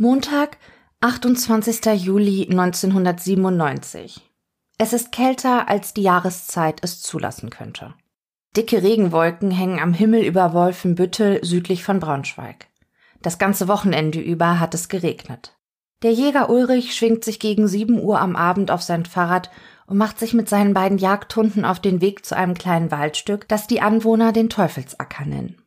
Montag, 28. Juli 1997. Es ist kälter, als die Jahreszeit es zulassen könnte. Dicke Regenwolken hängen am Himmel über Wolfenbüttel südlich von Braunschweig. Das ganze Wochenende über hat es geregnet. Der Jäger Ulrich schwingt sich gegen sieben Uhr am Abend auf sein Fahrrad und macht sich mit seinen beiden Jagdhunden auf den Weg zu einem kleinen Waldstück, das die Anwohner den Teufelsacker nennen.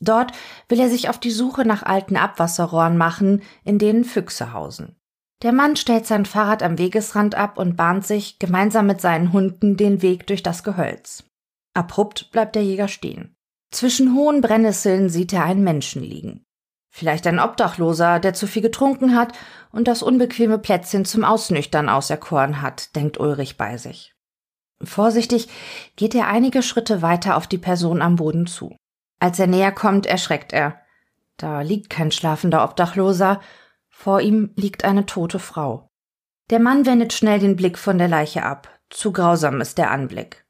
Dort will er sich auf die Suche nach alten Abwasserrohren machen, in denen Füchse hausen. Der Mann stellt sein Fahrrad am Wegesrand ab und bahnt sich gemeinsam mit seinen Hunden den Weg durch das Gehölz. Abrupt bleibt der Jäger stehen. Zwischen hohen Brennnesseln sieht er einen Menschen liegen. Vielleicht ein Obdachloser, der zu viel getrunken hat und das unbequeme Plätzchen zum Ausnüchtern auserkoren hat, denkt Ulrich bei sich. Vorsichtig geht er einige Schritte weiter auf die Person am Boden zu. Als er näher kommt, erschreckt er. Da liegt kein schlafender Obdachloser, vor ihm liegt eine tote Frau. Der Mann wendet schnell den Blick von der Leiche ab. Zu grausam ist der Anblick.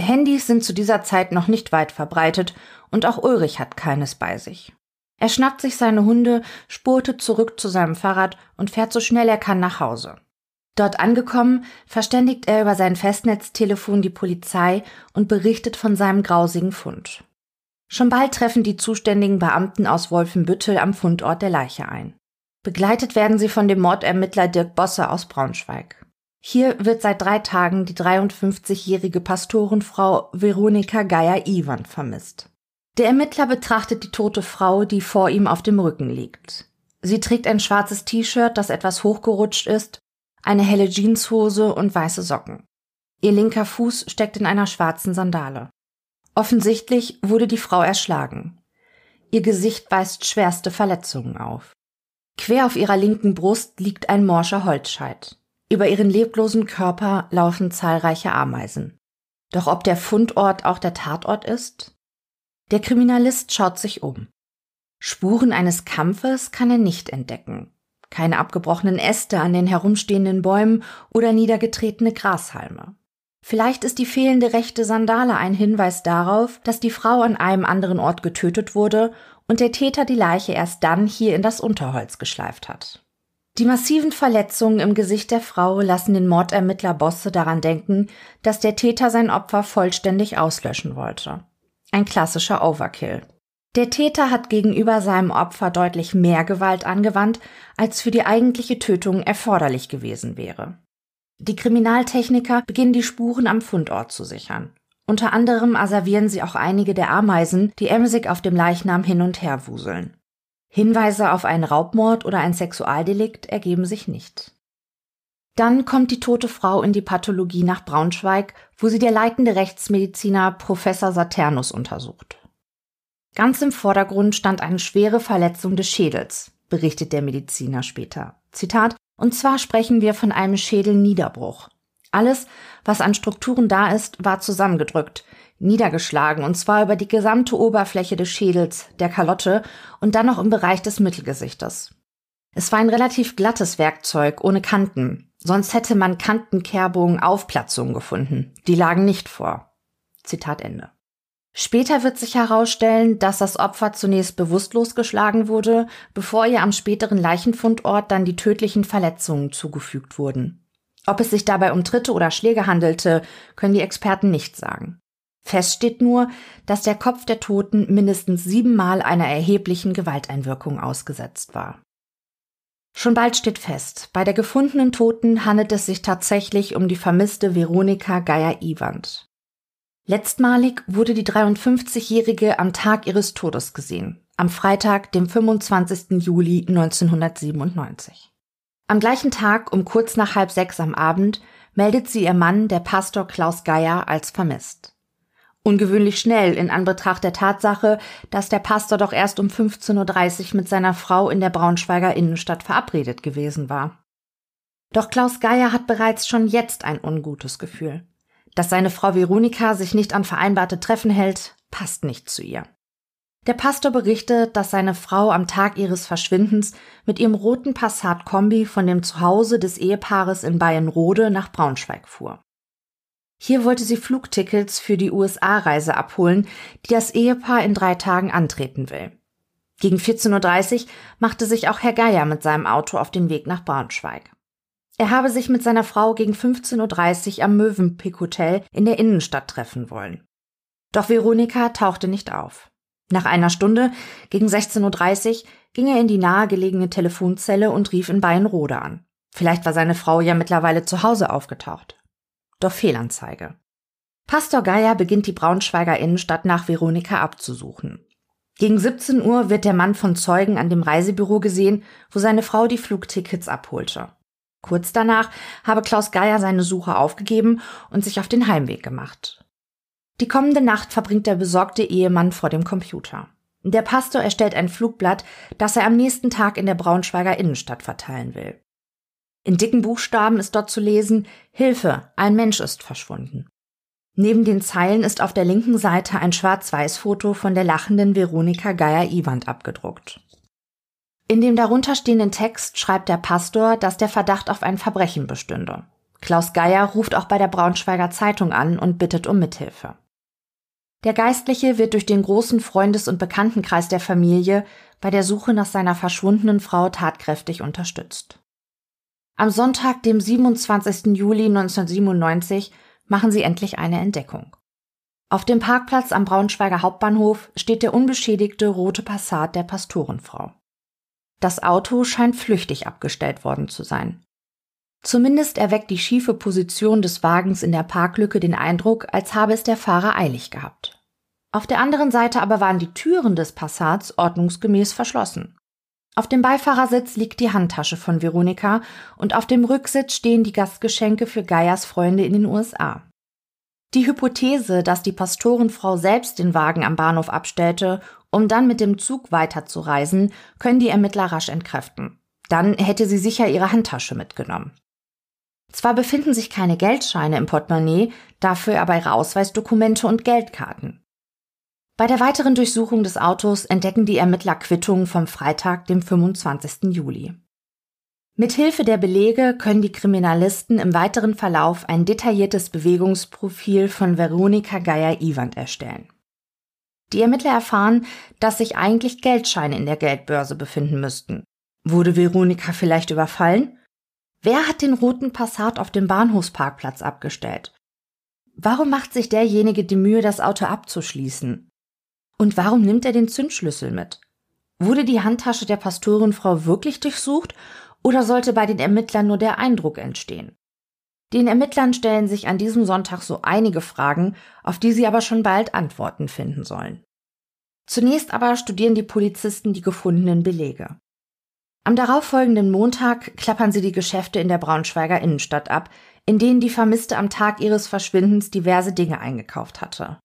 Handys sind zu dieser Zeit noch nicht weit verbreitet und auch Ulrich hat keines bei sich. Er schnappt sich seine Hunde, spurte zurück zu seinem Fahrrad und fährt so schnell er kann nach Hause. Dort angekommen, verständigt er über sein Festnetztelefon die Polizei und berichtet von seinem grausigen Fund. Schon bald treffen die zuständigen Beamten aus Wolfenbüttel am Fundort der Leiche ein. Begleitet werden sie von dem Mordermittler Dirk Bosse aus Braunschweig. Hier wird seit drei Tagen die 53-jährige Pastorenfrau Veronika Geier-Iwan vermisst. Der Ermittler betrachtet die tote Frau, die vor ihm auf dem Rücken liegt. Sie trägt ein schwarzes T-Shirt, das etwas hochgerutscht ist, eine helle Jeanshose und weiße Socken. Ihr linker Fuß steckt in einer schwarzen Sandale. Offensichtlich wurde die Frau erschlagen. Ihr Gesicht weist schwerste Verletzungen auf. Quer auf ihrer linken Brust liegt ein morscher Holzscheit. Über ihren leblosen Körper laufen zahlreiche Ameisen. Doch ob der Fundort auch der Tatort ist? Der Kriminalist schaut sich um. Spuren eines Kampfes kann er nicht entdecken. Keine abgebrochenen Äste an den herumstehenden Bäumen oder niedergetretene Grashalme. Vielleicht ist die fehlende rechte Sandale ein Hinweis darauf, dass die Frau an einem anderen Ort getötet wurde und der Täter die Leiche erst dann hier in das Unterholz geschleift hat. Die massiven Verletzungen im Gesicht der Frau lassen den Mordermittler Bosse daran denken, dass der Täter sein Opfer vollständig auslöschen wollte. Ein klassischer Overkill. Der Täter hat gegenüber seinem Opfer deutlich mehr Gewalt angewandt, als für die eigentliche Tötung erforderlich gewesen wäre. Die Kriminaltechniker beginnen die Spuren am Fundort zu sichern. Unter anderem asservieren sie auch einige der Ameisen, die emsig auf dem Leichnam hin und her wuseln. Hinweise auf einen Raubmord oder ein Sexualdelikt ergeben sich nicht. Dann kommt die tote Frau in die Pathologie nach Braunschweig, wo sie der leitende Rechtsmediziner Professor Saturnus untersucht. Ganz im Vordergrund stand eine schwere Verletzung des Schädels, berichtet der Mediziner später. Zitat, und zwar sprechen wir von einem Schädelniederbruch. Alles, was an Strukturen da ist, war zusammengedrückt, niedergeschlagen, und zwar über die gesamte Oberfläche des Schädels, der Kalotte und dann noch im Bereich des Mittelgesichtes. Es war ein relativ glattes Werkzeug, ohne Kanten, sonst hätte man Kantenkerbungen, Aufplatzungen gefunden. Die lagen nicht vor. Zitat Ende. Später wird sich herausstellen, dass das Opfer zunächst bewusstlos geschlagen wurde, bevor ihr am späteren Leichenfundort dann die tödlichen Verletzungen zugefügt wurden. Ob es sich dabei um Tritte oder Schläge handelte, können die Experten nicht sagen. Fest steht nur, dass der Kopf der Toten mindestens siebenmal einer erheblichen Gewalteinwirkung ausgesetzt war. Schon bald steht fest, bei der gefundenen Toten handelt es sich tatsächlich um die vermisste Veronika Geier-Iwand. Letztmalig wurde die 53-Jährige am Tag ihres Todes gesehen, am Freitag, dem 25. Juli 1997. Am gleichen Tag um kurz nach halb sechs am Abend meldet sie ihr Mann, der Pastor Klaus Geier, als vermisst. Ungewöhnlich schnell in Anbetracht der Tatsache, dass der Pastor doch erst um 15.30 Uhr mit seiner Frau in der Braunschweiger Innenstadt verabredet gewesen war. Doch Klaus Geier hat bereits schon jetzt ein ungutes Gefühl. Dass seine Frau Veronika sich nicht an vereinbarte Treffen hält, passt nicht zu ihr. Der Pastor berichtet, dass seine Frau am Tag ihres Verschwindens mit ihrem roten Passat-Kombi von dem Zuhause des Ehepaares in Bayernrode nach Braunschweig fuhr. Hier wollte sie Flugtickets für die USA-Reise abholen, die das Ehepaar in drei Tagen antreten will. Gegen 14.30 Uhr machte sich auch Herr Geier mit seinem Auto auf den Weg nach Braunschweig. Er habe sich mit seiner Frau gegen 15.30 Uhr am Mövenpick Hotel in der Innenstadt treffen wollen. Doch Veronika tauchte nicht auf. Nach einer Stunde, gegen 16.30 Uhr, ging er in die nahegelegene Telefonzelle und rief in Bayernrode an. Vielleicht war seine Frau ja mittlerweile zu Hause aufgetaucht. Doch Fehlanzeige. Pastor Geier beginnt die Braunschweiger Innenstadt nach Veronika abzusuchen. Gegen 17 Uhr wird der Mann von Zeugen an dem Reisebüro gesehen, wo seine Frau die Flugtickets abholte. Kurz danach habe Klaus Geier seine Suche aufgegeben und sich auf den Heimweg gemacht. Die kommende Nacht verbringt der besorgte Ehemann vor dem Computer. Der Pastor erstellt ein Flugblatt, das er am nächsten Tag in der Braunschweiger Innenstadt verteilen will. In dicken Buchstaben ist dort zu lesen Hilfe, ein Mensch ist verschwunden. Neben den Zeilen ist auf der linken Seite ein Schwarz-Weiß-Foto von der lachenden Veronika Geier-Iwand abgedruckt. In dem darunterstehenden Text schreibt der Pastor, dass der Verdacht auf ein Verbrechen bestünde. Klaus Geier ruft auch bei der Braunschweiger Zeitung an und bittet um Mithilfe. Der Geistliche wird durch den großen Freundes- und Bekanntenkreis der Familie bei der Suche nach seiner verschwundenen Frau tatkräftig unterstützt. Am Sonntag, dem 27. Juli 1997, machen sie endlich eine Entdeckung. Auf dem Parkplatz am Braunschweiger Hauptbahnhof steht der unbeschädigte rote Passat der Pastorenfrau. Das Auto scheint flüchtig abgestellt worden zu sein. Zumindest erweckt die schiefe Position des Wagens in der Parklücke den Eindruck, als habe es der Fahrer eilig gehabt. Auf der anderen Seite aber waren die Türen des Passats ordnungsgemäß verschlossen. Auf dem Beifahrersitz liegt die Handtasche von Veronika und auf dem Rücksitz stehen die Gastgeschenke für Geiers Freunde in den USA. Die Hypothese, dass die Pastorenfrau selbst den Wagen am Bahnhof abstellte, um dann mit dem Zug weiterzureisen, können die Ermittler rasch entkräften. Dann hätte sie sicher ihre Handtasche mitgenommen. Zwar befinden sich keine Geldscheine im Portemonnaie, dafür aber ihre Ausweisdokumente und Geldkarten. Bei der weiteren Durchsuchung des Autos entdecken die Ermittler Quittungen vom Freitag, dem 25. Juli. Mithilfe der Belege können die Kriminalisten im weiteren Verlauf ein detailliertes Bewegungsprofil von Veronika Geier-Iwand erstellen. Die Ermittler erfahren, dass sich eigentlich Geldscheine in der Geldbörse befinden müssten. Wurde Veronika vielleicht überfallen? Wer hat den roten Passat auf dem Bahnhofsparkplatz abgestellt? Warum macht sich derjenige die Mühe, das Auto abzuschließen? Und warum nimmt er den Zündschlüssel mit? Wurde die Handtasche der Pastorenfrau wirklich durchsucht oder sollte bei den Ermittlern nur der Eindruck entstehen? Den Ermittlern stellen sich an diesem Sonntag so einige Fragen, auf die sie aber schon bald Antworten finden sollen. Zunächst aber studieren die Polizisten die gefundenen Belege. Am darauffolgenden Montag klappern sie die Geschäfte in der Braunschweiger Innenstadt ab, in denen die Vermisste am Tag ihres Verschwindens diverse Dinge eingekauft hatte.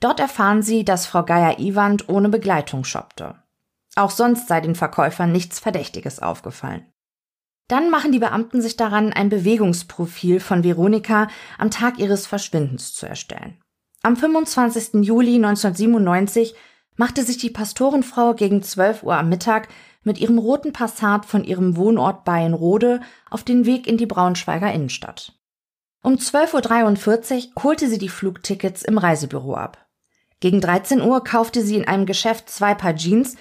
Dort erfahren sie, dass Frau Geier-Iwand ohne Begleitung shoppte. Auch sonst sei den Verkäufern nichts Verdächtiges aufgefallen. Dann machen die Beamten sich daran, ein Bewegungsprofil von Veronika am Tag ihres Verschwindens zu erstellen. Am 25. Juli 1997 machte sich die Pastorenfrau gegen 12 Uhr am Mittag mit ihrem roten Passat von ihrem Wohnort Bayenrode auf den Weg in die Braunschweiger Innenstadt. Um 12.43 Uhr holte sie die Flugtickets im Reisebüro ab. Gegen 13 Uhr kaufte sie in einem Geschäft zwei Paar Jeans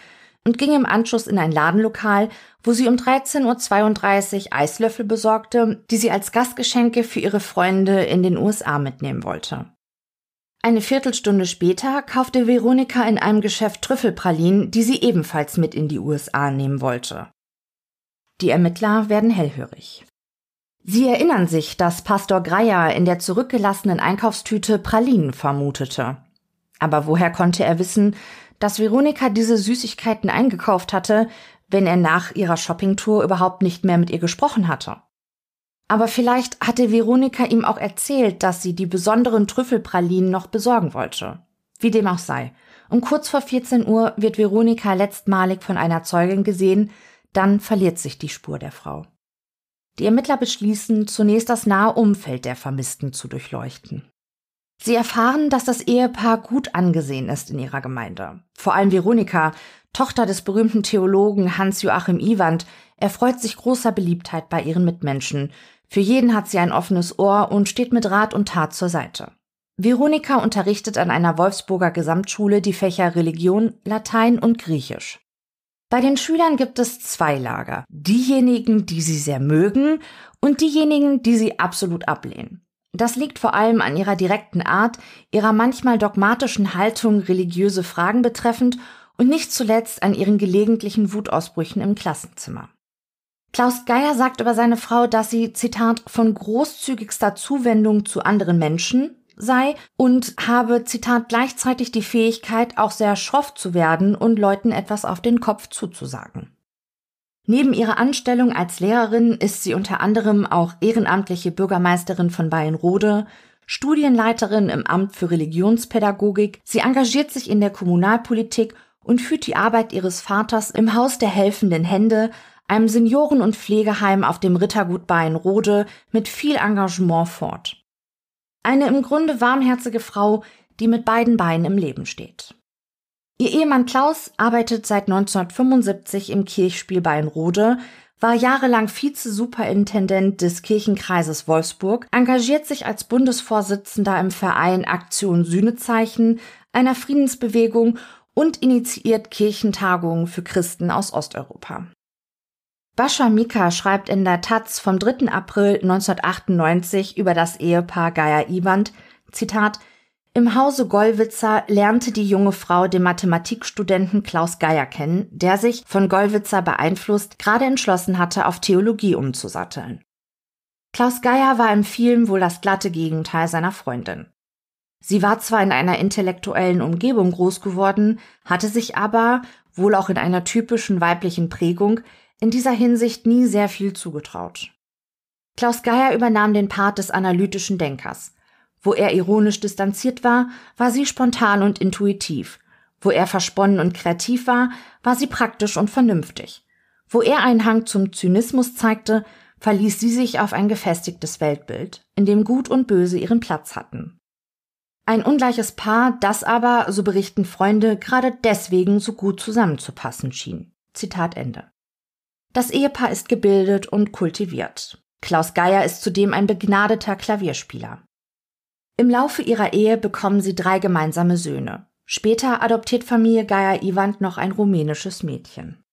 und ging im Anschluss in ein Ladenlokal, wo sie um 13.32 Uhr Eislöffel besorgte, die sie als Gastgeschenke für ihre Freunde in den USA mitnehmen wollte. Eine Viertelstunde später kaufte Veronika in einem Geschäft Trüffelpralinen, die sie ebenfalls mit in die USA nehmen wollte. Die Ermittler werden hellhörig. Sie erinnern sich, dass Pastor Greier in der zurückgelassenen Einkaufstüte Pralinen vermutete. Aber woher konnte er wissen, dass Veronika diese Süßigkeiten eingekauft hatte, wenn er nach ihrer Shoppingtour überhaupt nicht mehr mit ihr gesprochen hatte? Aber vielleicht hatte Veronika ihm auch erzählt, dass sie die besonderen Trüffelpralinen noch besorgen wollte. Wie dem auch sei. Um kurz vor 14 Uhr wird Veronika letztmalig von einer Zeugin gesehen, dann verliert sich die Spur der Frau. Die Ermittler beschließen, zunächst das nahe Umfeld der Vermissten zu durchleuchten. Sie erfahren, dass das Ehepaar gut angesehen ist in ihrer Gemeinde. Vor allem Veronika, Tochter des berühmten Theologen Hans-Joachim Iwand, erfreut sich großer Beliebtheit bei ihren Mitmenschen. Für jeden hat sie ein offenes Ohr und steht mit Rat und Tat zur Seite. Veronika unterrichtet an einer Wolfsburger Gesamtschule die Fächer Religion, Latein und Griechisch. Bei den Schülern gibt es zwei Lager. Diejenigen, die sie sehr mögen und diejenigen, die sie absolut ablehnen. Das liegt vor allem an ihrer direkten Art, ihrer manchmal dogmatischen Haltung religiöse Fragen betreffend und nicht zuletzt an ihren gelegentlichen Wutausbrüchen im Klassenzimmer. Klaus Geier sagt über seine Frau, dass sie, Zitat, von großzügigster Zuwendung zu anderen Menschen, sei und habe, Zitat, gleichzeitig die Fähigkeit, auch sehr schroff zu werden und Leuten etwas auf den Kopf zuzusagen. Neben ihrer Anstellung als Lehrerin ist sie unter anderem auch ehrenamtliche Bürgermeisterin von Bayernrode, Studienleiterin im Amt für Religionspädagogik. Sie engagiert sich in der Kommunalpolitik und führt die Arbeit ihres Vaters im Haus der helfenden Hände, einem Senioren- und Pflegeheim auf dem Rittergut Bayernrode, mit viel Engagement fort. Eine im Grunde warmherzige Frau, die mit beiden Beinen im Leben steht. Ihr Ehemann Klaus arbeitet seit 1975 im Kirchspiel Bayernrode, war jahrelang Vize-Superintendent des Kirchenkreises Wolfsburg, engagiert sich als Bundesvorsitzender im Verein Aktion Sühnezeichen, einer Friedensbewegung und initiiert Kirchentagungen für Christen aus Osteuropa. Bascha Mika schreibt in der Taz vom 3. April 1998 über das Ehepaar Geier-Iwand, Zitat, im Hause Gollwitzer lernte die junge Frau den Mathematikstudenten Klaus Geier kennen, der sich, von Gollwitzer beeinflusst, gerade entschlossen hatte, auf Theologie umzusatteln. Klaus Geier war im vielen wohl das glatte Gegenteil seiner Freundin. Sie war zwar in einer intellektuellen Umgebung groß geworden, hatte sich aber, wohl auch in einer typischen weiblichen Prägung, in dieser Hinsicht nie sehr viel zugetraut. Klaus Geier übernahm den Part des analytischen Denkers. Wo er ironisch distanziert war, war sie spontan und intuitiv. Wo er versponnen und kreativ war, war sie praktisch und vernünftig. Wo er einen Hang zum Zynismus zeigte, verließ sie sich auf ein gefestigtes Weltbild, in dem Gut und Böse ihren Platz hatten. Ein ungleiches Paar, das aber, so berichten Freunde, gerade deswegen so gut zusammenzupassen schien. Zitat Ende. Das Ehepaar ist gebildet und kultiviert. Klaus Geier ist zudem ein begnadeter Klavierspieler. Im Laufe ihrer Ehe bekommen sie drei gemeinsame Söhne. Später adoptiert Familie Geier-Iwand noch ein rumänisches Mädchen.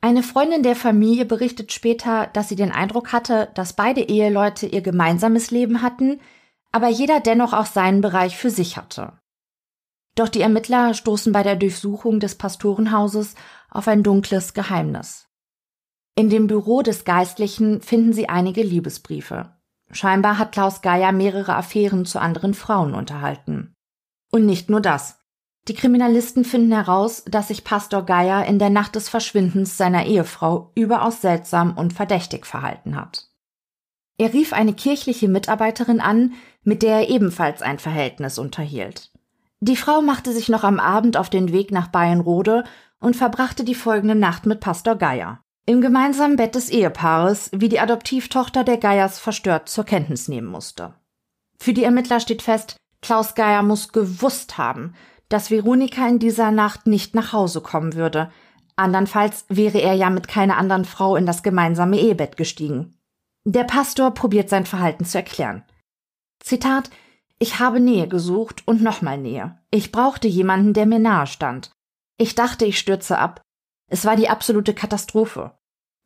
Eine Freundin der Familie berichtet später, dass sie den Eindruck hatte, dass beide Eheleute ihr gemeinsames Leben hatten, aber jeder dennoch auch seinen Bereich für sich hatte. Doch die Ermittler stoßen bei der Durchsuchung des Pastorenhauses auf ein dunkles Geheimnis. In dem Büro des Geistlichen finden sie einige Liebesbriefe. Scheinbar hat Klaus Geier mehrere Affären zu anderen Frauen unterhalten. Und nicht nur das. Die Kriminalisten finden heraus, dass sich Pastor Geier in der Nacht des Verschwindens seiner Ehefrau überaus seltsam und verdächtig verhalten hat. Er rief eine kirchliche Mitarbeiterin an, mit der er ebenfalls ein Verhältnis unterhielt. Die Frau machte sich noch am Abend auf den Weg nach Bayernrode und verbrachte die folgende Nacht mit Pastor Geier. Im gemeinsamen Bett des Ehepaares, wie die Adoptivtochter der Geiers verstört zur Kenntnis nehmen musste. Für die Ermittler steht fest, Klaus Geier muss gewusst haben, dass Veronika in dieser Nacht nicht nach Hause kommen würde. Andernfalls wäre er ja mit keiner anderen Frau in das gemeinsame Ehebett gestiegen. Der Pastor probiert sein Verhalten zu erklären. Zitat Ich habe Nähe gesucht und nochmal Nähe. Ich brauchte jemanden, der mir nahe stand. Ich dachte, ich stürze ab. Es war die absolute Katastrophe.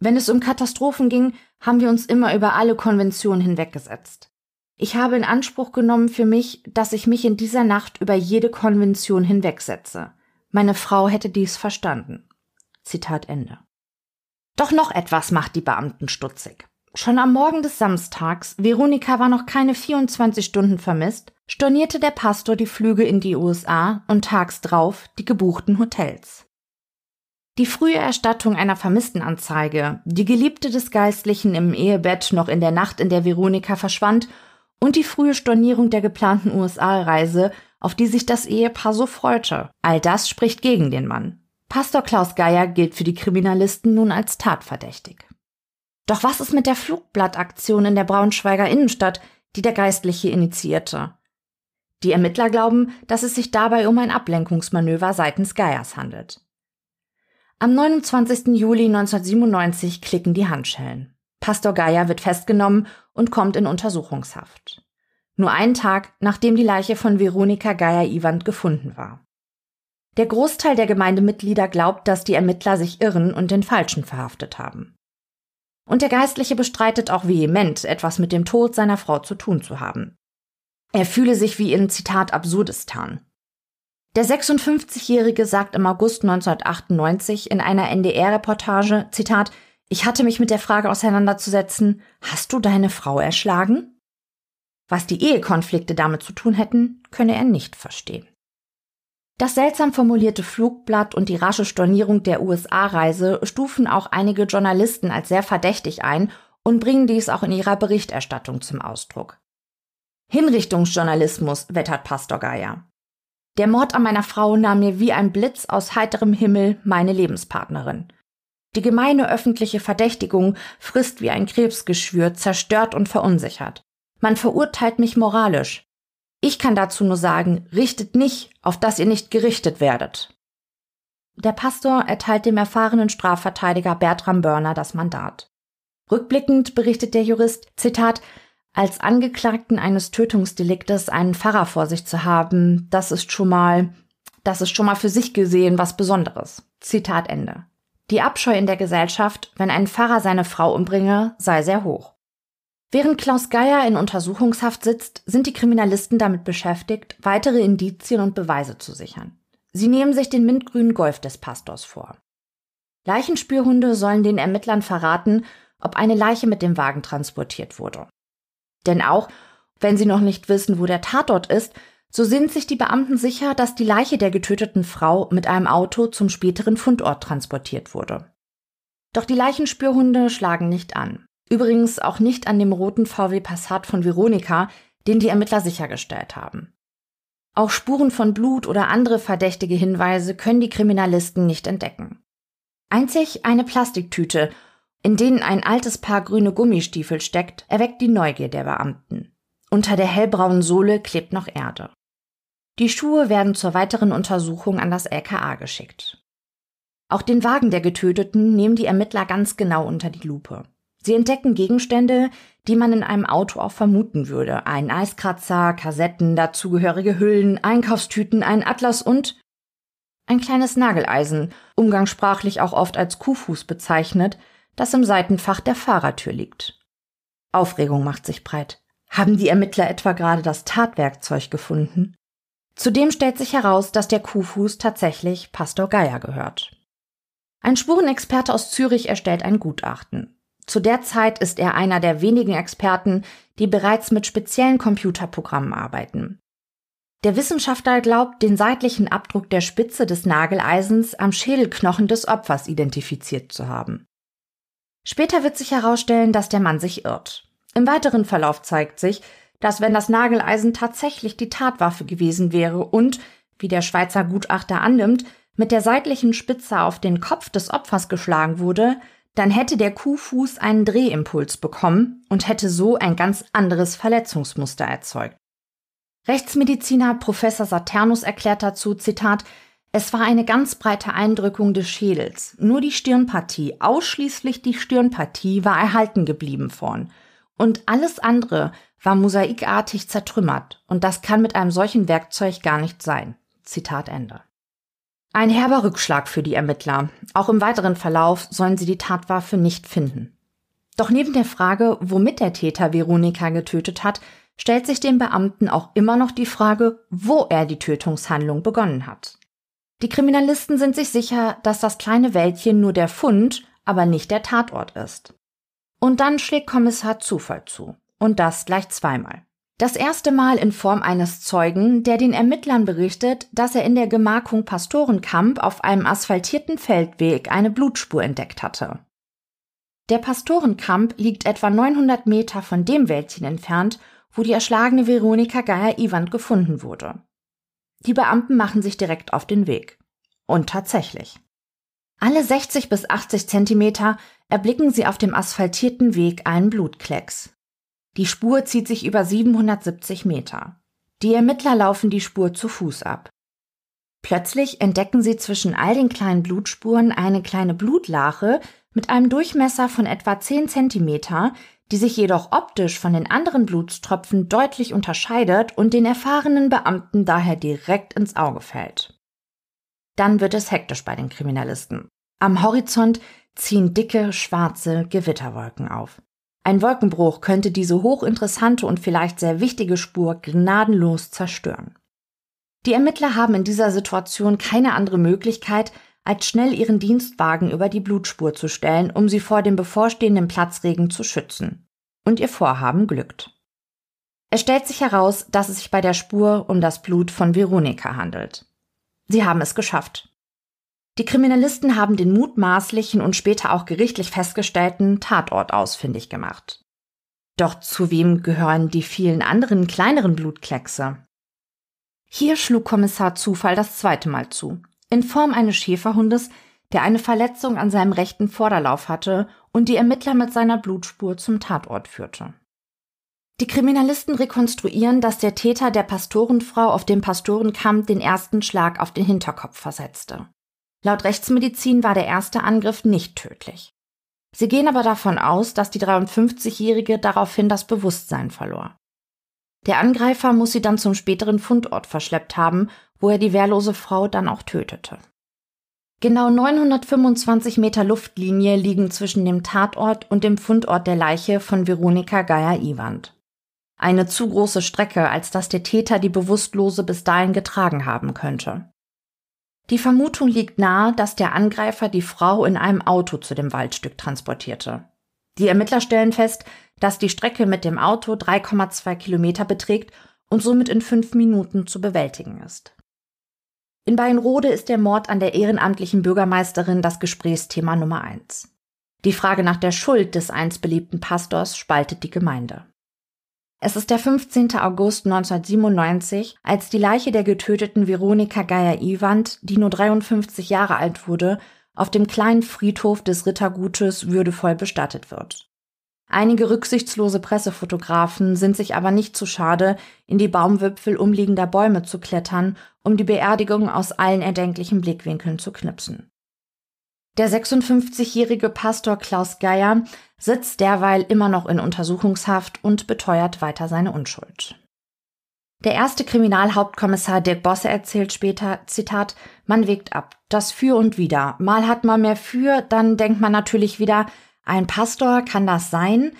Wenn es um Katastrophen ging, haben wir uns immer über alle Konventionen hinweggesetzt. Ich habe in Anspruch genommen für mich, dass ich mich in dieser Nacht über jede Konvention hinwegsetze. Meine Frau hätte dies verstanden. Zitat Ende. Doch noch etwas macht die Beamten stutzig. Schon am Morgen des Samstags, Veronika war noch keine 24 Stunden vermisst, stornierte der Pastor die Flüge in die USA und tags drauf die gebuchten Hotels. Die frühe Erstattung einer Vermisstenanzeige, die Geliebte des Geistlichen im Ehebett noch in der Nacht, in der Veronika verschwand, und die frühe Stornierung der geplanten USA-Reise, auf die sich das Ehepaar so freute. All das spricht gegen den Mann. Pastor Klaus Geier gilt für die Kriminalisten nun als tatverdächtig. Doch was ist mit der Flugblattaktion in der Braunschweiger Innenstadt, die der Geistliche initiierte? Die Ermittler glauben, dass es sich dabei um ein Ablenkungsmanöver seitens Geiers handelt. Am 29. Juli 1997 klicken die Handschellen. Pastor Geier wird festgenommen und kommt in Untersuchungshaft. Nur einen Tag, nachdem die Leiche von Veronika Geier-Iwand gefunden war. Der Großteil der Gemeindemitglieder glaubt, dass die Ermittler sich irren und den Falschen verhaftet haben. Und der Geistliche bestreitet auch vehement, etwas mit dem Tod seiner Frau zu tun zu haben. Er fühle sich wie in Zitat Absurdistan. Der 56-Jährige sagt im August 1998 in einer NDR-Reportage, Zitat, ich hatte mich mit der Frage auseinanderzusetzen, hast du deine Frau erschlagen? Was die Ehekonflikte damit zu tun hätten, könne er nicht verstehen. Das seltsam formulierte Flugblatt und die rasche Stornierung der USA-Reise stufen auch einige Journalisten als sehr verdächtig ein und bringen dies auch in ihrer Berichterstattung zum Ausdruck. Hinrichtungsjournalismus, wettert Pastor Geier. Der Mord an meiner Frau nahm mir wie ein Blitz aus heiterem Himmel meine Lebenspartnerin. Die gemeine öffentliche Verdächtigung frisst wie ein Krebsgeschwür, zerstört und verunsichert. Man verurteilt mich moralisch. Ich kann dazu nur sagen, richtet nicht, auf dass ihr nicht gerichtet werdet. Der Pastor erteilt dem erfahrenen Strafverteidiger Bertram Börner das Mandat. Rückblickend berichtet der Jurist, Zitat, als Angeklagten eines Tötungsdeliktes einen Pfarrer vor sich zu haben, das ist schon mal, das ist schon mal für sich gesehen was Besonderes. Zitat Ende. Die Abscheu in der Gesellschaft, wenn ein Pfarrer seine Frau umbringe, sei sehr hoch. Während Klaus Geier in Untersuchungshaft sitzt, sind die Kriminalisten damit beschäftigt, weitere Indizien und Beweise zu sichern. Sie nehmen sich den mintgrünen Golf des Pastors vor. Leichenspürhunde sollen den Ermittlern verraten, ob eine Leiche mit dem Wagen transportiert wurde. Denn auch wenn sie noch nicht wissen, wo der Tatort ist, so sind sich die Beamten sicher, dass die Leiche der getöteten Frau mit einem Auto zum späteren Fundort transportiert wurde. Doch die Leichenspürhunde schlagen nicht an. Übrigens auch nicht an dem roten VW Passat von Veronika, den die Ermittler sichergestellt haben. Auch Spuren von Blut oder andere verdächtige Hinweise können die Kriminalisten nicht entdecken. Einzig eine Plastiktüte in denen ein altes Paar grüne Gummistiefel steckt, erweckt die Neugier der Beamten. Unter der hellbraunen Sohle klebt noch Erde. Die Schuhe werden zur weiteren Untersuchung an das LKA geschickt. Auch den Wagen der Getöteten nehmen die Ermittler ganz genau unter die Lupe. Sie entdecken Gegenstände, die man in einem Auto auch vermuten würde. Ein Eiskratzer, Kassetten, dazugehörige Hüllen, Einkaufstüten, ein Atlas und ein kleines Nageleisen, umgangssprachlich auch oft als Kuhfuß bezeichnet, das im Seitenfach der Fahrertür liegt. Aufregung macht sich breit. Haben die Ermittler etwa gerade das Tatwerkzeug gefunden? Zudem stellt sich heraus, dass der Kuhfuß tatsächlich Pastor Geier gehört. Ein Spurenexperte aus Zürich erstellt ein Gutachten. Zu der Zeit ist er einer der wenigen Experten, die bereits mit speziellen Computerprogrammen arbeiten. Der Wissenschaftler glaubt, den seitlichen Abdruck der Spitze des Nageleisens am Schädelknochen des Opfers identifiziert zu haben. Später wird sich herausstellen, dass der Mann sich irrt. Im weiteren Verlauf zeigt sich, dass wenn das Nageleisen tatsächlich die Tatwaffe gewesen wäre und, wie der Schweizer Gutachter annimmt, mit der seitlichen Spitze auf den Kopf des Opfers geschlagen wurde, dann hätte der Kuhfuß einen Drehimpuls bekommen und hätte so ein ganz anderes Verletzungsmuster erzeugt. Rechtsmediziner Professor Saturnus erklärt dazu, Zitat, es war eine ganz breite Eindrückung des Schädels. Nur die Stirnpartie, ausschließlich die Stirnpartie war erhalten geblieben vorn. Und alles andere war mosaikartig zertrümmert. Und das kann mit einem solchen Werkzeug gar nicht sein. Zitat Ende. Ein herber Rückschlag für die Ermittler. Auch im weiteren Verlauf sollen sie die Tatwaffe nicht finden. Doch neben der Frage, womit der Täter Veronika getötet hat, stellt sich dem Beamten auch immer noch die Frage, wo er die Tötungshandlung begonnen hat. Die Kriminalisten sind sich sicher, dass das kleine Wäldchen nur der Fund, aber nicht der Tatort ist. Und dann schlägt Kommissar Zufall zu. Und das gleich zweimal. Das erste Mal in Form eines Zeugen, der den Ermittlern berichtet, dass er in der Gemarkung Pastorenkamp auf einem asphaltierten Feldweg eine Blutspur entdeckt hatte. Der Pastorenkamp liegt etwa 900 Meter von dem Wäldchen entfernt, wo die erschlagene Veronika Geier-Iwand gefunden wurde. Die Beamten machen sich direkt auf den Weg. Und tatsächlich. Alle 60 bis 80 Zentimeter erblicken sie auf dem asphaltierten Weg einen Blutklecks. Die Spur zieht sich über 770 Meter. Die Ermittler laufen die Spur zu Fuß ab. Plötzlich entdecken sie zwischen all den kleinen Blutspuren eine kleine Blutlache mit einem Durchmesser von etwa 10 Zentimeter, die sich jedoch optisch von den anderen Blutstropfen deutlich unterscheidet und den erfahrenen Beamten daher direkt ins Auge fällt. Dann wird es hektisch bei den Kriminalisten. Am Horizont ziehen dicke, schwarze Gewitterwolken auf. Ein Wolkenbruch könnte diese hochinteressante und vielleicht sehr wichtige Spur gnadenlos zerstören. Die Ermittler haben in dieser Situation keine andere Möglichkeit, als schnell ihren Dienstwagen über die Blutspur zu stellen, um sie vor dem bevorstehenden Platzregen zu schützen. Und ihr Vorhaben glückt. Es stellt sich heraus, dass es sich bei der Spur um das Blut von Veronika handelt. Sie haben es geschafft. Die Kriminalisten haben den mutmaßlichen und später auch gerichtlich festgestellten Tatort ausfindig gemacht. Doch zu wem gehören die vielen anderen kleineren Blutkleckse? Hier schlug Kommissar Zufall das zweite Mal zu, in Form eines Schäferhundes, der eine Verletzung an seinem rechten Vorderlauf hatte und die Ermittler mit seiner Blutspur zum Tatort führte. Die Kriminalisten rekonstruieren, dass der Täter der Pastorenfrau auf dem Pastorenkamm den ersten Schlag auf den Hinterkopf versetzte. Laut Rechtsmedizin war der erste Angriff nicht tödlich. Sie gehen aber davon aus, dass die 53-Jährige daraufhin das Bewusstsein verlor. Der Angreifer muss sie dann zum späteren Fundort verschleppt haben, wo er die wehrlose Frau dann auch tötete. Genau 925 Meter Luftlinie liegen zwischen dem Tatort und dem Fundort der Leiche von Veronika Geier-Iwand. Eine zu große Strecke, als dass der Täter die Bewusstlose bis dahin getragen haben könnte. Die Vermutung liegt nahe, dass der Angreifer die Frau in einem Auto zu dem Waldstück transportierte. Die Ermittler stellen fest, dass die Strecke mit dem Auto 3,2 Kilometer beträgt und somit in fünf Minuten zu bewältigen ist. In Bayernrode ist der Mord an der ehrenamtlichen Bürgermeisterin das Gesprächsthema Nummer eins. Die Frage nach der Schuld des einst beliebten Pastors spaltet die Gemeinde. Es ist der 15. August 1997, als die Leiche der getöteten Veronika Geier-Iwand, die nur 53 Jahre alt wurde, auf dem kleinen Friedhof des Rittergutes würdevoll bestattet wird. Einige rücksichtslose Pressefotografen sind sich aber nicht zu schade, in die Baumwipfel umliegender Bäume zu klettern, um die Beerdigung aus allen erdenklichen Blickwinkeln zu knipsen. Der 56-jährige Pastor Klaus Geier sitzt derweil immer noch in Untersuchungshaft und beteuert weiter seine Unschuld. Der erste Kriminalhauptkommissar Dirk Bosse erzählt später, Zitat, man wägt ab, das für und wider. Mal hat man mehr für, dann denkt man natürlich wieder, ein Pastor kann das sein,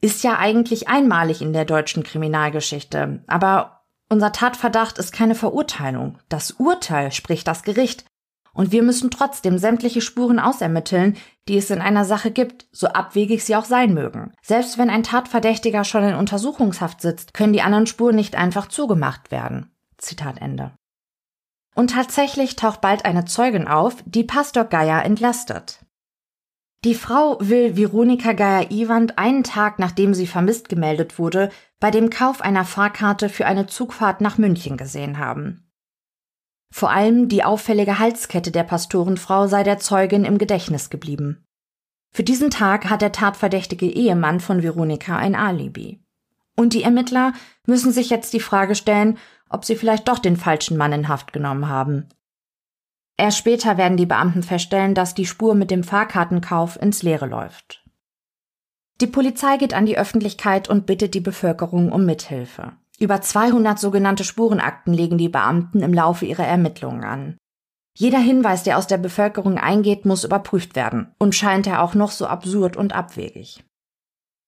ist ja eigentlich einmalig in der deutschen Kriminalgeschichte. Aber unser Tatverdacht ist keine Verurteilung. Das Urteil spricht das Gericht. Und wir müssen trotzdem sämtliche Spuren ausermitteln, die es in einer Sache gibt, so abwegig sie auch sein mögen. Selbst wenn ein Tatverdächtiger schon in Untersuchungshaft sitzt, können die anderen Spuren nicht einfach zugemacht werden. Zitat Ende. Und tatsächlich taucht bald eine Zeugin auf, die Pastor Geier entlastet. Die Frau will Veronika Geier-Iwand einen Tag nachdem sie vermisst gemeldet wurde, bei dem Kauf einer Fahrkarte für eine Zugfahrt nach München gesehen haben. Vor allem die auffällige Halskette der Pastorenfrau sei der Zeugin im Gedächtnis geblieben. Für diesen Tag hat der tatverdächtige Ehemann von Veronika ein Alibi. Und die Ermittler müssen sich jetzt die Frage stellen, ob sie vielleicht doch den falschen Mann in Haft genommen haben. Erst später werden die Beamten feststellen, dass die Spur mit dem Fahrkartenkauf ins Leere läuft. Die Polizei geht an die Öffentlichkeit und bittet die Bevölkerung um Mithilfe. Über 200 sogenannte Spurenakten legen die Beamten im Laufe ihrer Ermittlungen an. Jeder Hinweis, der aus der Bevölkerung eingeht, muss überprüft werden und scheint er auch noch so absurd und abwegig.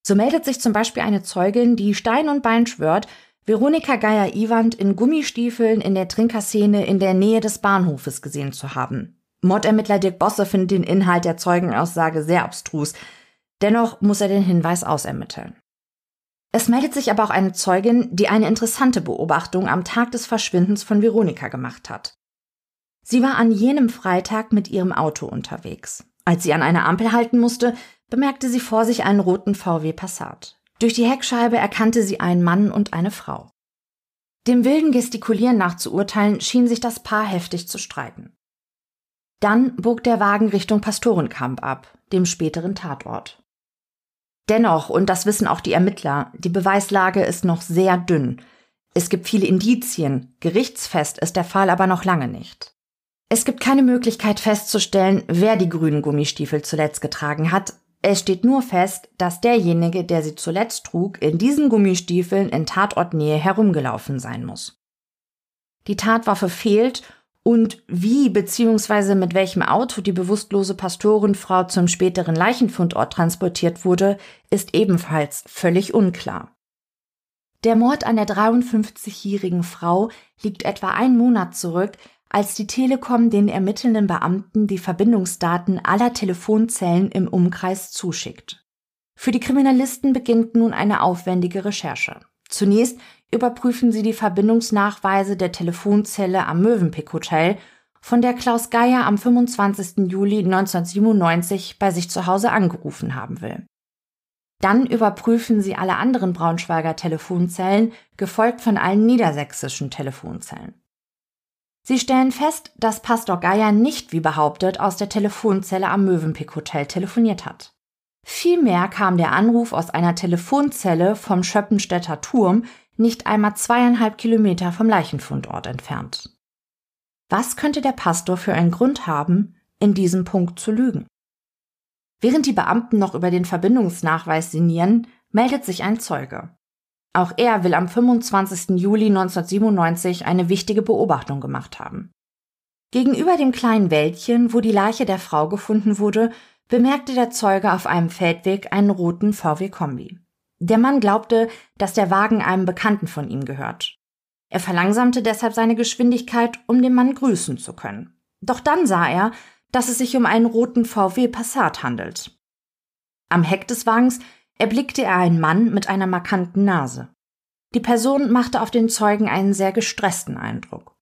So meldet sich zum Beispiel eine Zeugin, die Stein und Bein schwört, Veronika Geier-Iwand in Gummistiefeln in der Trinkerszene in der Nähe des Bahnhofes gesehen zu haben. Mordermittler Dirk Bosse findet den Inhalt der Zeugenaussage sehr abstrus. Dennoch muss er den Hinweis ausermitteln. Es meldet sich aber auch eine Zeugin, die eine interessante Beobachtung am Tag des Verschwindens von Veronika gemacht hat. Sie war an jenem Freitag mit ihrem Auto unterwegs. Als sie an einer Ampel halten musste, bemerkte sie vor sich einen roten VW Passat. Durch die Heckscheibe erkannte sie einen Mann und eine Frau. Dem wilden Gestikulieren nach zu urteilen, schien sich das Paar heftig zu streiten. Dann bog der Wagen Richtung Pastorenkamp ab, dem späteren Tatort. Dennoch, und das wissen auch die Ermittler, die Beweislage ist noch sehr dünn. Es gibt viele Indizien, gerichtsfest ist der Fall aber noch lange nicht. Es gibt keine Möglichkeit festzustellen, wer die grünen Gummistiefel zuletzt getragen hat, es steht nur fest, dass derjenige, der sie zuletzt trug, in diesen Gummistiefeln in Tatortnähe herumgelaufen sein muss. Die Tatwaffe fehlt Und wie bzw. mit welchem Auto die bewusstlose Pastorenfrau zum späteren Leichenfundort transportiert wurde, ist ebenfalls völlig unklar. Der Mord an der 53-jährigen Frau liegt etwa einen Monat zurück, als die Telekom den ermittelnden Beamten die Verbindungsdaten aller Telefonzellen im Umkreis zuschickt. Für die Kriminalisten beginnt nun eine aufwendige Recherche. Zunächst überprüfen sie die Verbindungsnachweise der Telefonzelle am Mövenpick Hotel, von der Klaus Geier am 25. Juli 1997 bei sich zu Hause angerufen haben will. Dann überprüfen sie alle anderen Braunschweiger Telefonzellen, gefolgt von allen niedersächsischen Telefonzellen. Sie stellen fest, dass Pastor Geier nicht, wie behauptet, aus der Telefonzelle am Mövenpick Hotel telefoniert hat. Vielmehr kam der Anruf aus einer Telefonzelle vom Schöppenstädter Turm, nicht einmal zweieinhalb Kilometer vom Leichenfundort entfernt. Was könnte der Pastor für einen Grund haben, in diesem Punkt zu lügen? Während die Beamten noch über den Verbindungsnachweis sinnieren, meldet sich ein Zeuge. Auch er will am 25. Juli 1997 eine wichtige Beobachtung gemacht haben. Gegenüber dem kleinen Wäldchen, wo die Leiche der Frau gefunden wurde, bemerkte der Zeuge auf einem Feldweg einen roten VW-Kombi. Der Mann glaubte, dass der Wagen einem Bekannten von ihm gehört. Er verlangsamte deshalb seine Geschwindigkeit, um den Mann grüßen zu können. Doch dann sah er, dass es sich um einen roten VW Passat handelt. Am Heck des Wagens erblickte er einen Mann mit einer markanten Nase. Die Person machte auf den Zeugen einen sehr gestressten Eindruck.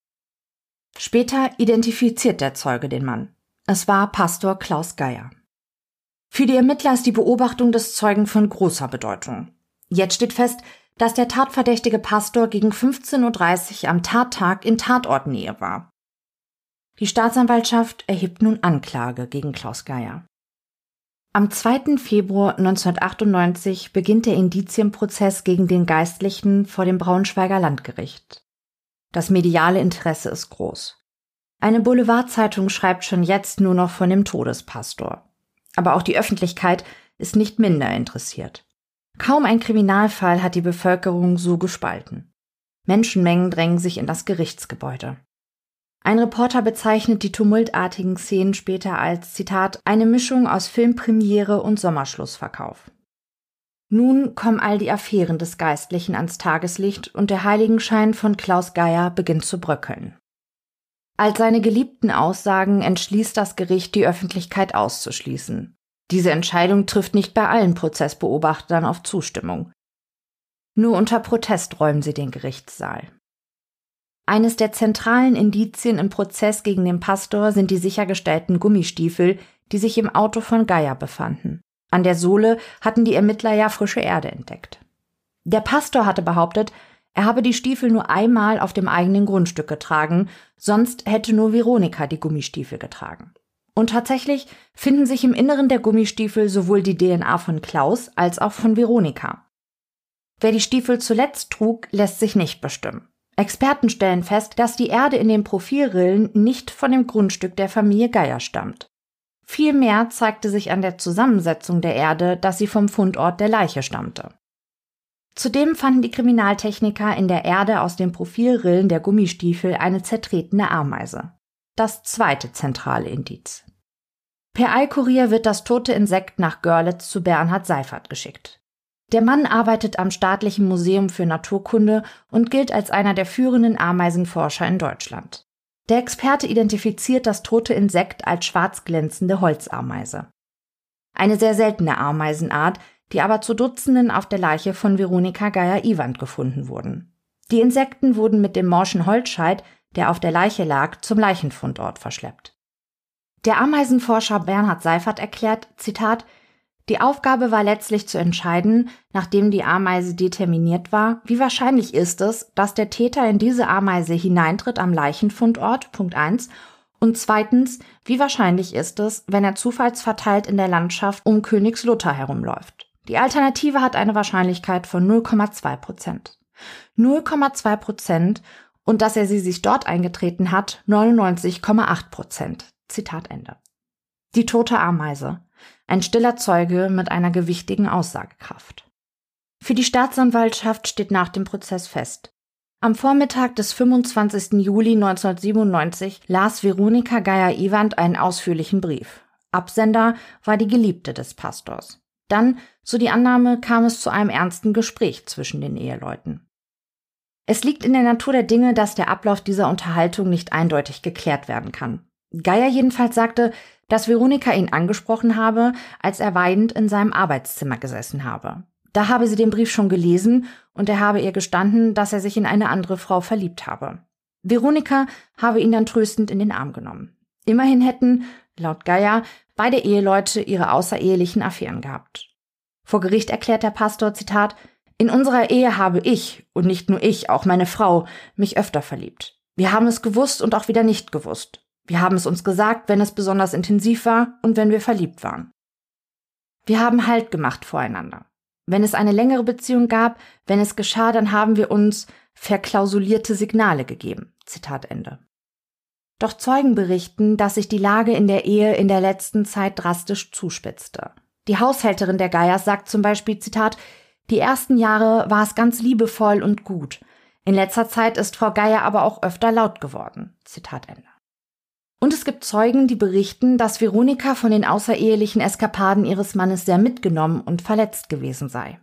Später identifiziert der Zeuge den Mann. Es war Pastor Klaus Geier. Für die Ermittler ist die Beobachtung des Zeugen von großer Bedeutung. Jetzt steht fest, dass der tatverdächtige Pastor gegen 15.30 Uhr am Tattag in Tatortnähe war. Die Staatsanwaltschaft erhebt nun Anklage gegen Klaus Geier. Am 2. Februar 1998 beginnt der Indizienprozess gegen den Geistlichen vor dem Braunschweiger Landgericht. Das mediale Interesse ist groß. Eine Boulevardzeitung schreibt schon jetzt nur noch von dem Todespastor. Aber auch die Öffentlichkeit ist nicht minder interessiert. Kaum ein Kriminalfall hat die Bevölkerung so gespalten. Menschenmengen drängen sich in das Gerichtsgebäude. Ein Reporter bezeichnet die tumultartigen Szenen später als Zitat eine Mischung aus Filmpremiere und Sommerschlussverkauf. Nun kommen all die Affären des Geistlichen ans Tageslicht und der Heiligenschein von Klaus Geier beginnt zu bröckeln. Als seine geliebten Aussagen entschließt das Gericht, die Öffentlichkeit auszuschließen. Diese Entscheidung trifft nicht bei allen Prozessbeobachtern auf Zustimmung. Nur unter Protest räumen sie den Gerichtssaal. Eines der zentralen Indizien im Prozess gegen den Pastor sind die sichergestellten Gummistiefel, die sich im Auto von Geier befanden. An der Sohle hatten die Ermittler ja frische Erde entdeckt. Der Pastor hatte behauptet, er habe die Stiefel nur einmal auf dem eigenen Grundstück getragen, sonst hätte nur Veronika die Gummistiefel getragen. Und tatsächlich finden sich im Inneren der Gummistiefel sowohl die DNA von Klaus als auch von Veronika. Wer die Stiefel zuletzt trug, lässt sich nicht bestimmen. Experten stellen fest, dass die Erde in den Profilrillen nicht von dem Grundstück der Familie Geier stammt. Vielmehr zeigte sich an der Zusammensetzung der Erde, dass sie vom Fundort der Leiche stammte. Zudem fanden die Kriminaltechniker in der Erde aus den Profilrillen der Gummistiefel eine zertretene Ameise. Das zweite zentrale Indiz. Per Eilkurier wird das tote Insekt nach Görlitz zu Bernhard Seifert geschickt. Der Mann arbeitet am Staatlichen Museum für Naturkunde und gilt als einer der führenden Ameisenforscher in Deutschland. Der Experte identifiziert das tote Insekt als schwarz glänzende Holzameise. Eine sehr seltene Ameisenart, die aber zu Dutzenden auf der Leiche von Veronika Geier-Iwand gefunden wurden. Die Insekten wurden mit dem morschen Holzscheit, der auf der Leiche lag, zum Leichenfundort verschleppt. Der Ameisenforscher Bernhard Seifert erklärt, Zitat, die Aufgabe war letztlich zu entscheiden, nachdem die Ameise determiniert war, wie wahrscheinlich ist es, dass der Täter in diese Ameise hineintritt am Leichenfundort, Punkt 1, und zweitens, wie wahrscheinlich ist es, wenn er zufallsverteilt in der Landschaft um Königslutter herumläuft. Die Alternative hat eine Wahrscheinlichkeit von 0,2 Prozent. 0,2 Prozent und dass er sie sich dort eingetreten hat, 99,8 Prozent. Zitat Ende. Die tote Ameise. Ein stiller Zeuge mit einer gewichtigen Aussagekraft. Für die Staatsanwaltschaft steht nach dem Prozess fest. Am Vormittag des 25. Juli 1997 las Veronika Geier-Ewand einen ausführlichen Brief. Absender war die Geliebte des Pastors. Dann, so die Annahme, kam es zu einem ernsten Gespräch zwischen den Eheleuten. Es liegt in der Natur der Dinge, dass der Ablauf dieser Unterhaltung nicht eindeutig geklärt werden kann. Geier jedenfalls sagte, dass Veronika ihn angesprochen habe, als er weinend in seinem Arbeitszimmer gesessen habe. Da habe sie den Brief schon gelesen und er habe ihr gestanden, dass er sich in eine andere Frau verliebt habe. Veronika habe ihn dann tröstend in den Arm genommen. Immerhin hätten, laut Geier, beide Eheleute ihre außerehelichen Affären gehabt. Vor Gericht erklärt der Pastor, Zitat, in unserer Ehe habe ich, und nicht nur ich, auch meine Frau, mich öfter verliebt. Wir haben es gewusst und auch wieder nicht gewusst. Wir haben es uns gesagt, wenn es besonders intensiv war und wenn wir verliebt waren. Wir haben Halt gemacht voreinander. Wenn es eine längere Beziehung gab, wenn es geschah, dann haben wir uns verklausulierte Signale gegeben. Zitat Ende. Doch Zeugen berichten, dass sich die Lage in der Ehe in der letzten Zeit drastisch zuspitzte. Die Haushälterin der Geiers sagt zum Beispiel, Zitat, die ersten Jahre war es ganz liebevoll und gut. In letzter Zeit ist Frau Geier aber auch öfter laut geworden. Zitat Ende. Und es gibt Zeugen, die berichten, dass Veronika von den außerehelichen Eskapaden ihres Mannes sehr mitgenommen und verletzt gewesen sei.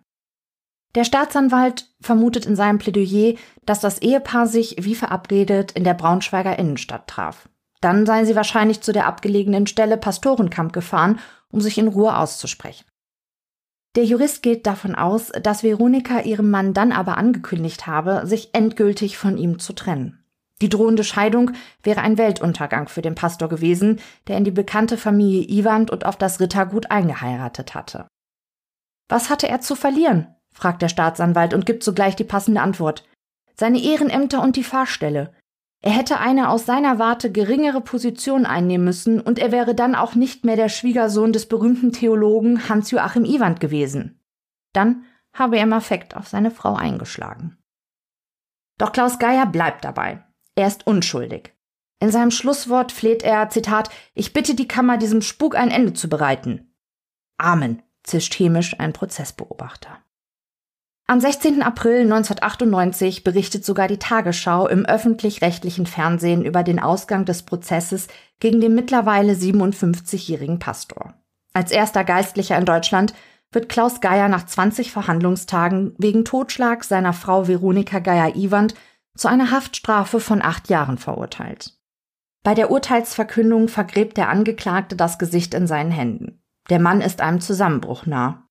Der Staatsanwalt vermutet in seinem Plädoyer, dass das Ehepaar sich wie verabredet in der Braunschweiger Innenstadt traf. Dann seien sie wahrscheinlich zu der abgelegenen Stelle Pastorenkamp gefahren, um sich in Ruhe auszusprechen. Der Jurist geht davon aus, dass Veronika ihrem Mann dann aber angekündigt habe, sich endgültig von ihm zu trennen. Die drohende Scheidung wäre ein Weltuntergang für den Pastor gewesen, der in die bekannte Familie Iwand und auf das Rittergut eingeheiratet hatte. Was hatte er zu verlieren? fragt der Staatsanwalt und gibt sogleich die passende Antwort. Seine Ehrenämter und die Fahrstelle. Er hätte eine aus seiner Warte geringere Position einnehmen müssen und er wäre dann auch nicht mehr der Schwiegersohn des berühmten Theologen Hans-Joachim Iwand gewesen. Dann habe er im Affekt auf seine Frau eingeschlagen. Doch Klaus Geier bleibt dabei. Er ist unschuldig. In seinem Schlusswort fleht er, Zitat, ich bitte die Kammer, diesem Spuk ein Ende zu bereiten. Amen, zischt hämisch ein Prozessbeobachter. Am 16. April 1998 berichtet sogar die Tagesschau im öffentlich-rechtlichen Fernsehen über den Ausgang des Prozesses gegen den mittlerweile 57-jährigen Pastor. Als erster Geistlicher in Deutschland wird Klaus Geier nach 20 Verhandlungstagen wegen Totschlag seiner Frau Veronika Geier-Iwand zu einer Haftstrafe von acht Jahren verurteilt. Bei der Urteilsverkündung vergräbt der Angeklagte das Gesicht in seinen Händen. Der Mann ist einem Zusammenbruch nah.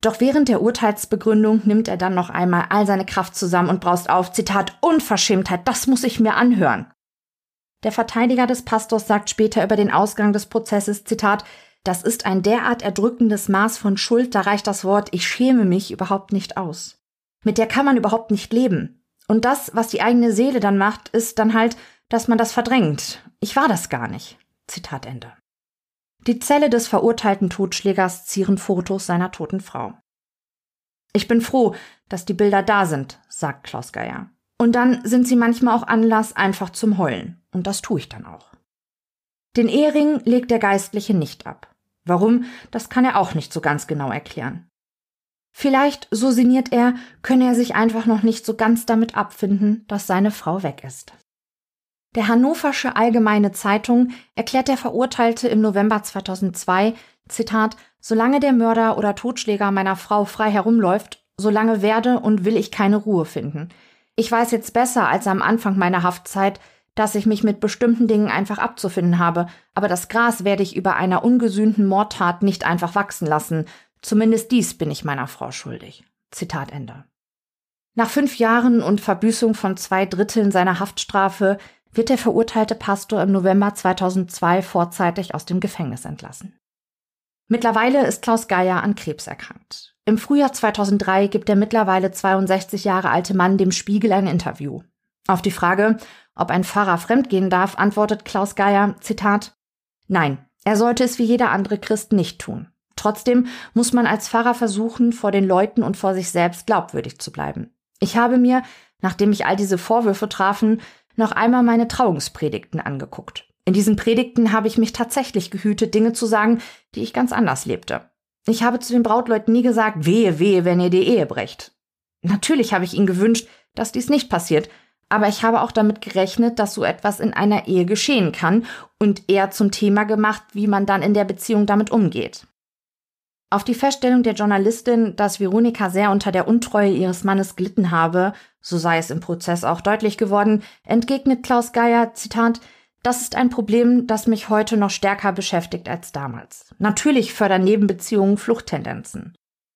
Doch während der Urteilsbegründung nimmt er dann noch einmal all seine Kraft zusammen und braust auf, Zitat, Unverschämtheit, das muss ich mir anhören. Der Verteidiger des Pastors sagt später über den Ausgang des Prozesses, Zitat, das ist ein derart erdrückendes Maß von Schuld, da reicht das Wort ich schäme mich überhaupt nicht aus. Mit der kann man überhaupt nicht leben. Und das, was die eigene Seele dann macht, ist dann halt, dass man das verdrängt. Ich war das gar nicht. Zitat Ende. Die Zelle des verurteilten Totschlägers zieren Fotos seiner toten Frau. Ich bin froh, dass die Bilder da sind, sagt Klaus Geier. Und dann sind sie manchmal auch Anlass einfach zum Heulen. Und das tue ich dann auch. Den Ehering legt der Geistliche nicht ab. Warum, das kann er auch nicht so ganz genau erklären. Vielleicht, so sinniert er, könne er sich einfach noch nicht so ganz damit abfinden, dass seine Frau weg ist. Der Hannoversche Allgemeine Zeitung erklärt der Verurteilte im November 2002, Zitat, solange der Mörder oder Totschläger meiner Frau frei herumläuft, solange werde und will ich keine Ruhe finden. Ich weiß jetzt besser als am Anfang meiner Haftzeit, dass ich mich mit bestimmten Dingen einfach abzufinden habe, aber das Gras werde ich über einer ungesühnten Mordtat nicht einfach wachsen lassen, Zumindest dies bin ich meiner Frau schuldig. Zitat Ende. Nach fünf Jahren und Verbüßung von zwei Dritteln seiner Haftstrafe wird der verurteilte Pastor im November 2002 vorzeitig aus dem Gefängnis entlassen. Mittlerweile ist Klaus Geier an Krebs erkrankt. Im Frühjahr 2003 gibt der mittlerweile 62 Jahre alte Mann dem Spiegel ein Interview. Auf die Frage, ob ein Pfarrer fremdgehen darf, antwortet Klaus Geier, Zitat, Nein, er sollte es wie jeder andere Christ nicht tun. Trotzdem muss man als Pfarrer versuchen, vor den Leuten und vor sich selbst glaubwürdig zu bleiben. Ich habe mir, nachdem mich all diese Vorwürfe trafen, noch einmal meine Trauungspredigten angeguckt. In diesen Predigten habe ich mich tatsächlich gehütet, Dinge zu sagen, die ich ganz anders lebte. Ich habe zu den Brautleuten nie gesagt, wehe, wehe, wenn ihr die Ehe brecht. Natürlich habe ich ihnen gewünscht, dass dies nicht passiert, aber ich habe auch damit gerechnet, dass so etwas in einer Ehe geschehen kann und eher zum Thema gemacht, wie man dann in der Beziehung damit umgeht. Auf die Feststellung der Journalistin, dass Veronika sehr unter der Untreue ihres Mannes gelitten habe, so sei es im Prozess auch deutlich geworden, entgegnet Klaus Geier, Zitat, das ist ein Problem, das mich heute noch stärker beschäftigt als damals. Natürlich fördern Nebenbeziehungen Fluchttendenzen.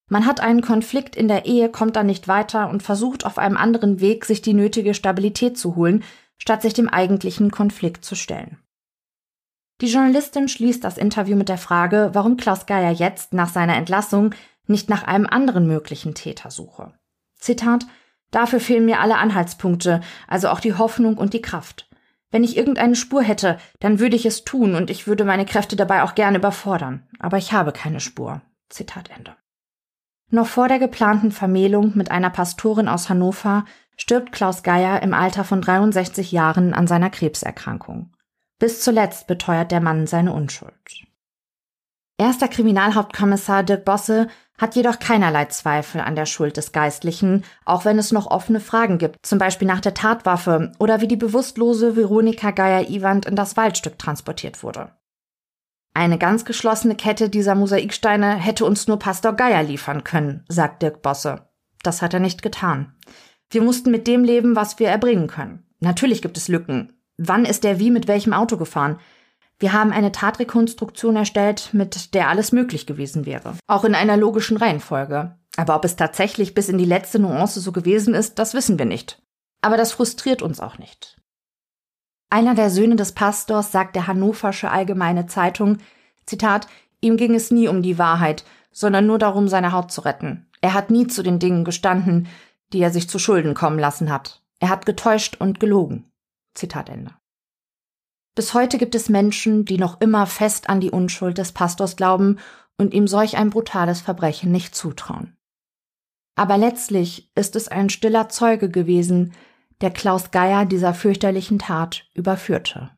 Man hat einen Konflikt in der Ehe, kommt dann nicht weiter und versucht auf einem anderen Weg, sich die nötige Stabilität zu holen, statt sich dem eigentlichen Konflikt zu stellen. Die Journalistin schließt das Interview mit der Frage, warum Klaus Geier jetzt nach seiner Entlassung nicht nach einem anderen möglichen Täter suche. Zitat Dafür fehlen mir alle Anhaltspunkte, also auch die Hoffnung und die Kraft. Wenn ich irgendeine Spur hätte, dann würde ich es tun und ich würde meine Kräfte dabei auch gerne überfordern. Aber ich habe keine Spur. Zitat Ende. Noch vor der geplanten Vermählung mit einer Pastorin aus Hannover stirbt Klaus Geier im Alter von 63 Jahren an seiner Krebserkrankung. Bis zuletzt beteuert der Mann seine Unschuld. Erster Kriminalhauptkommissar Dirk Bosse hat jedoch keinerlei Zweifel an der Schuld des Geistlichen, auch wenn es noch offene Fragen gibt, zum Beispiel nach der Tatwaffe oder wie die bewusstlose Veronika Geier-Iwand in das Waldstück transportiert wurde. Eine ganz geschlossene Kette dieser Mosaiksteine hätte uns nur Pastor Geier liefern können, sagt Dirk Bosse. Das hat er nicht getan. Wir mussten mit dem leben, was wir erbringen können. Natürlich gibt es Lücken. Wann ist er wie mit welchem Auto gefahren? Wir haben eine Tatrekonstruktion erstellt, mit der alles möglich gewesen wäre. Auch in einer logischen Reihenfolge. Aber ob es tatsächlich bis in die letzte Nuance so gewesen ist, das wissen wir nicht. Aber das frustriert uns auch nicht. Einer der Söhne des Pastors sagt der Hannoversche Allgemeine Zeitung, Zitat, ihm ging es nie um die Wahrheit, sondern nur darum, seine Haut zu retten. Er hat nie zu den Dingen gestanden, die er sich zu Schulden kommen lassen hat. Er hat getäuscht und gelogen. Zitat Ende. Bis heute gibt es Menschen, die noch immer fest an die Unschuld des Pastors glauben und ihm solch ein brutales Verbrechen nicht zutrauen. Aber letztlich ist es ein stiller Zeuge gewesen, der Klaus Geier dieser fürchterlichen Tat überführte.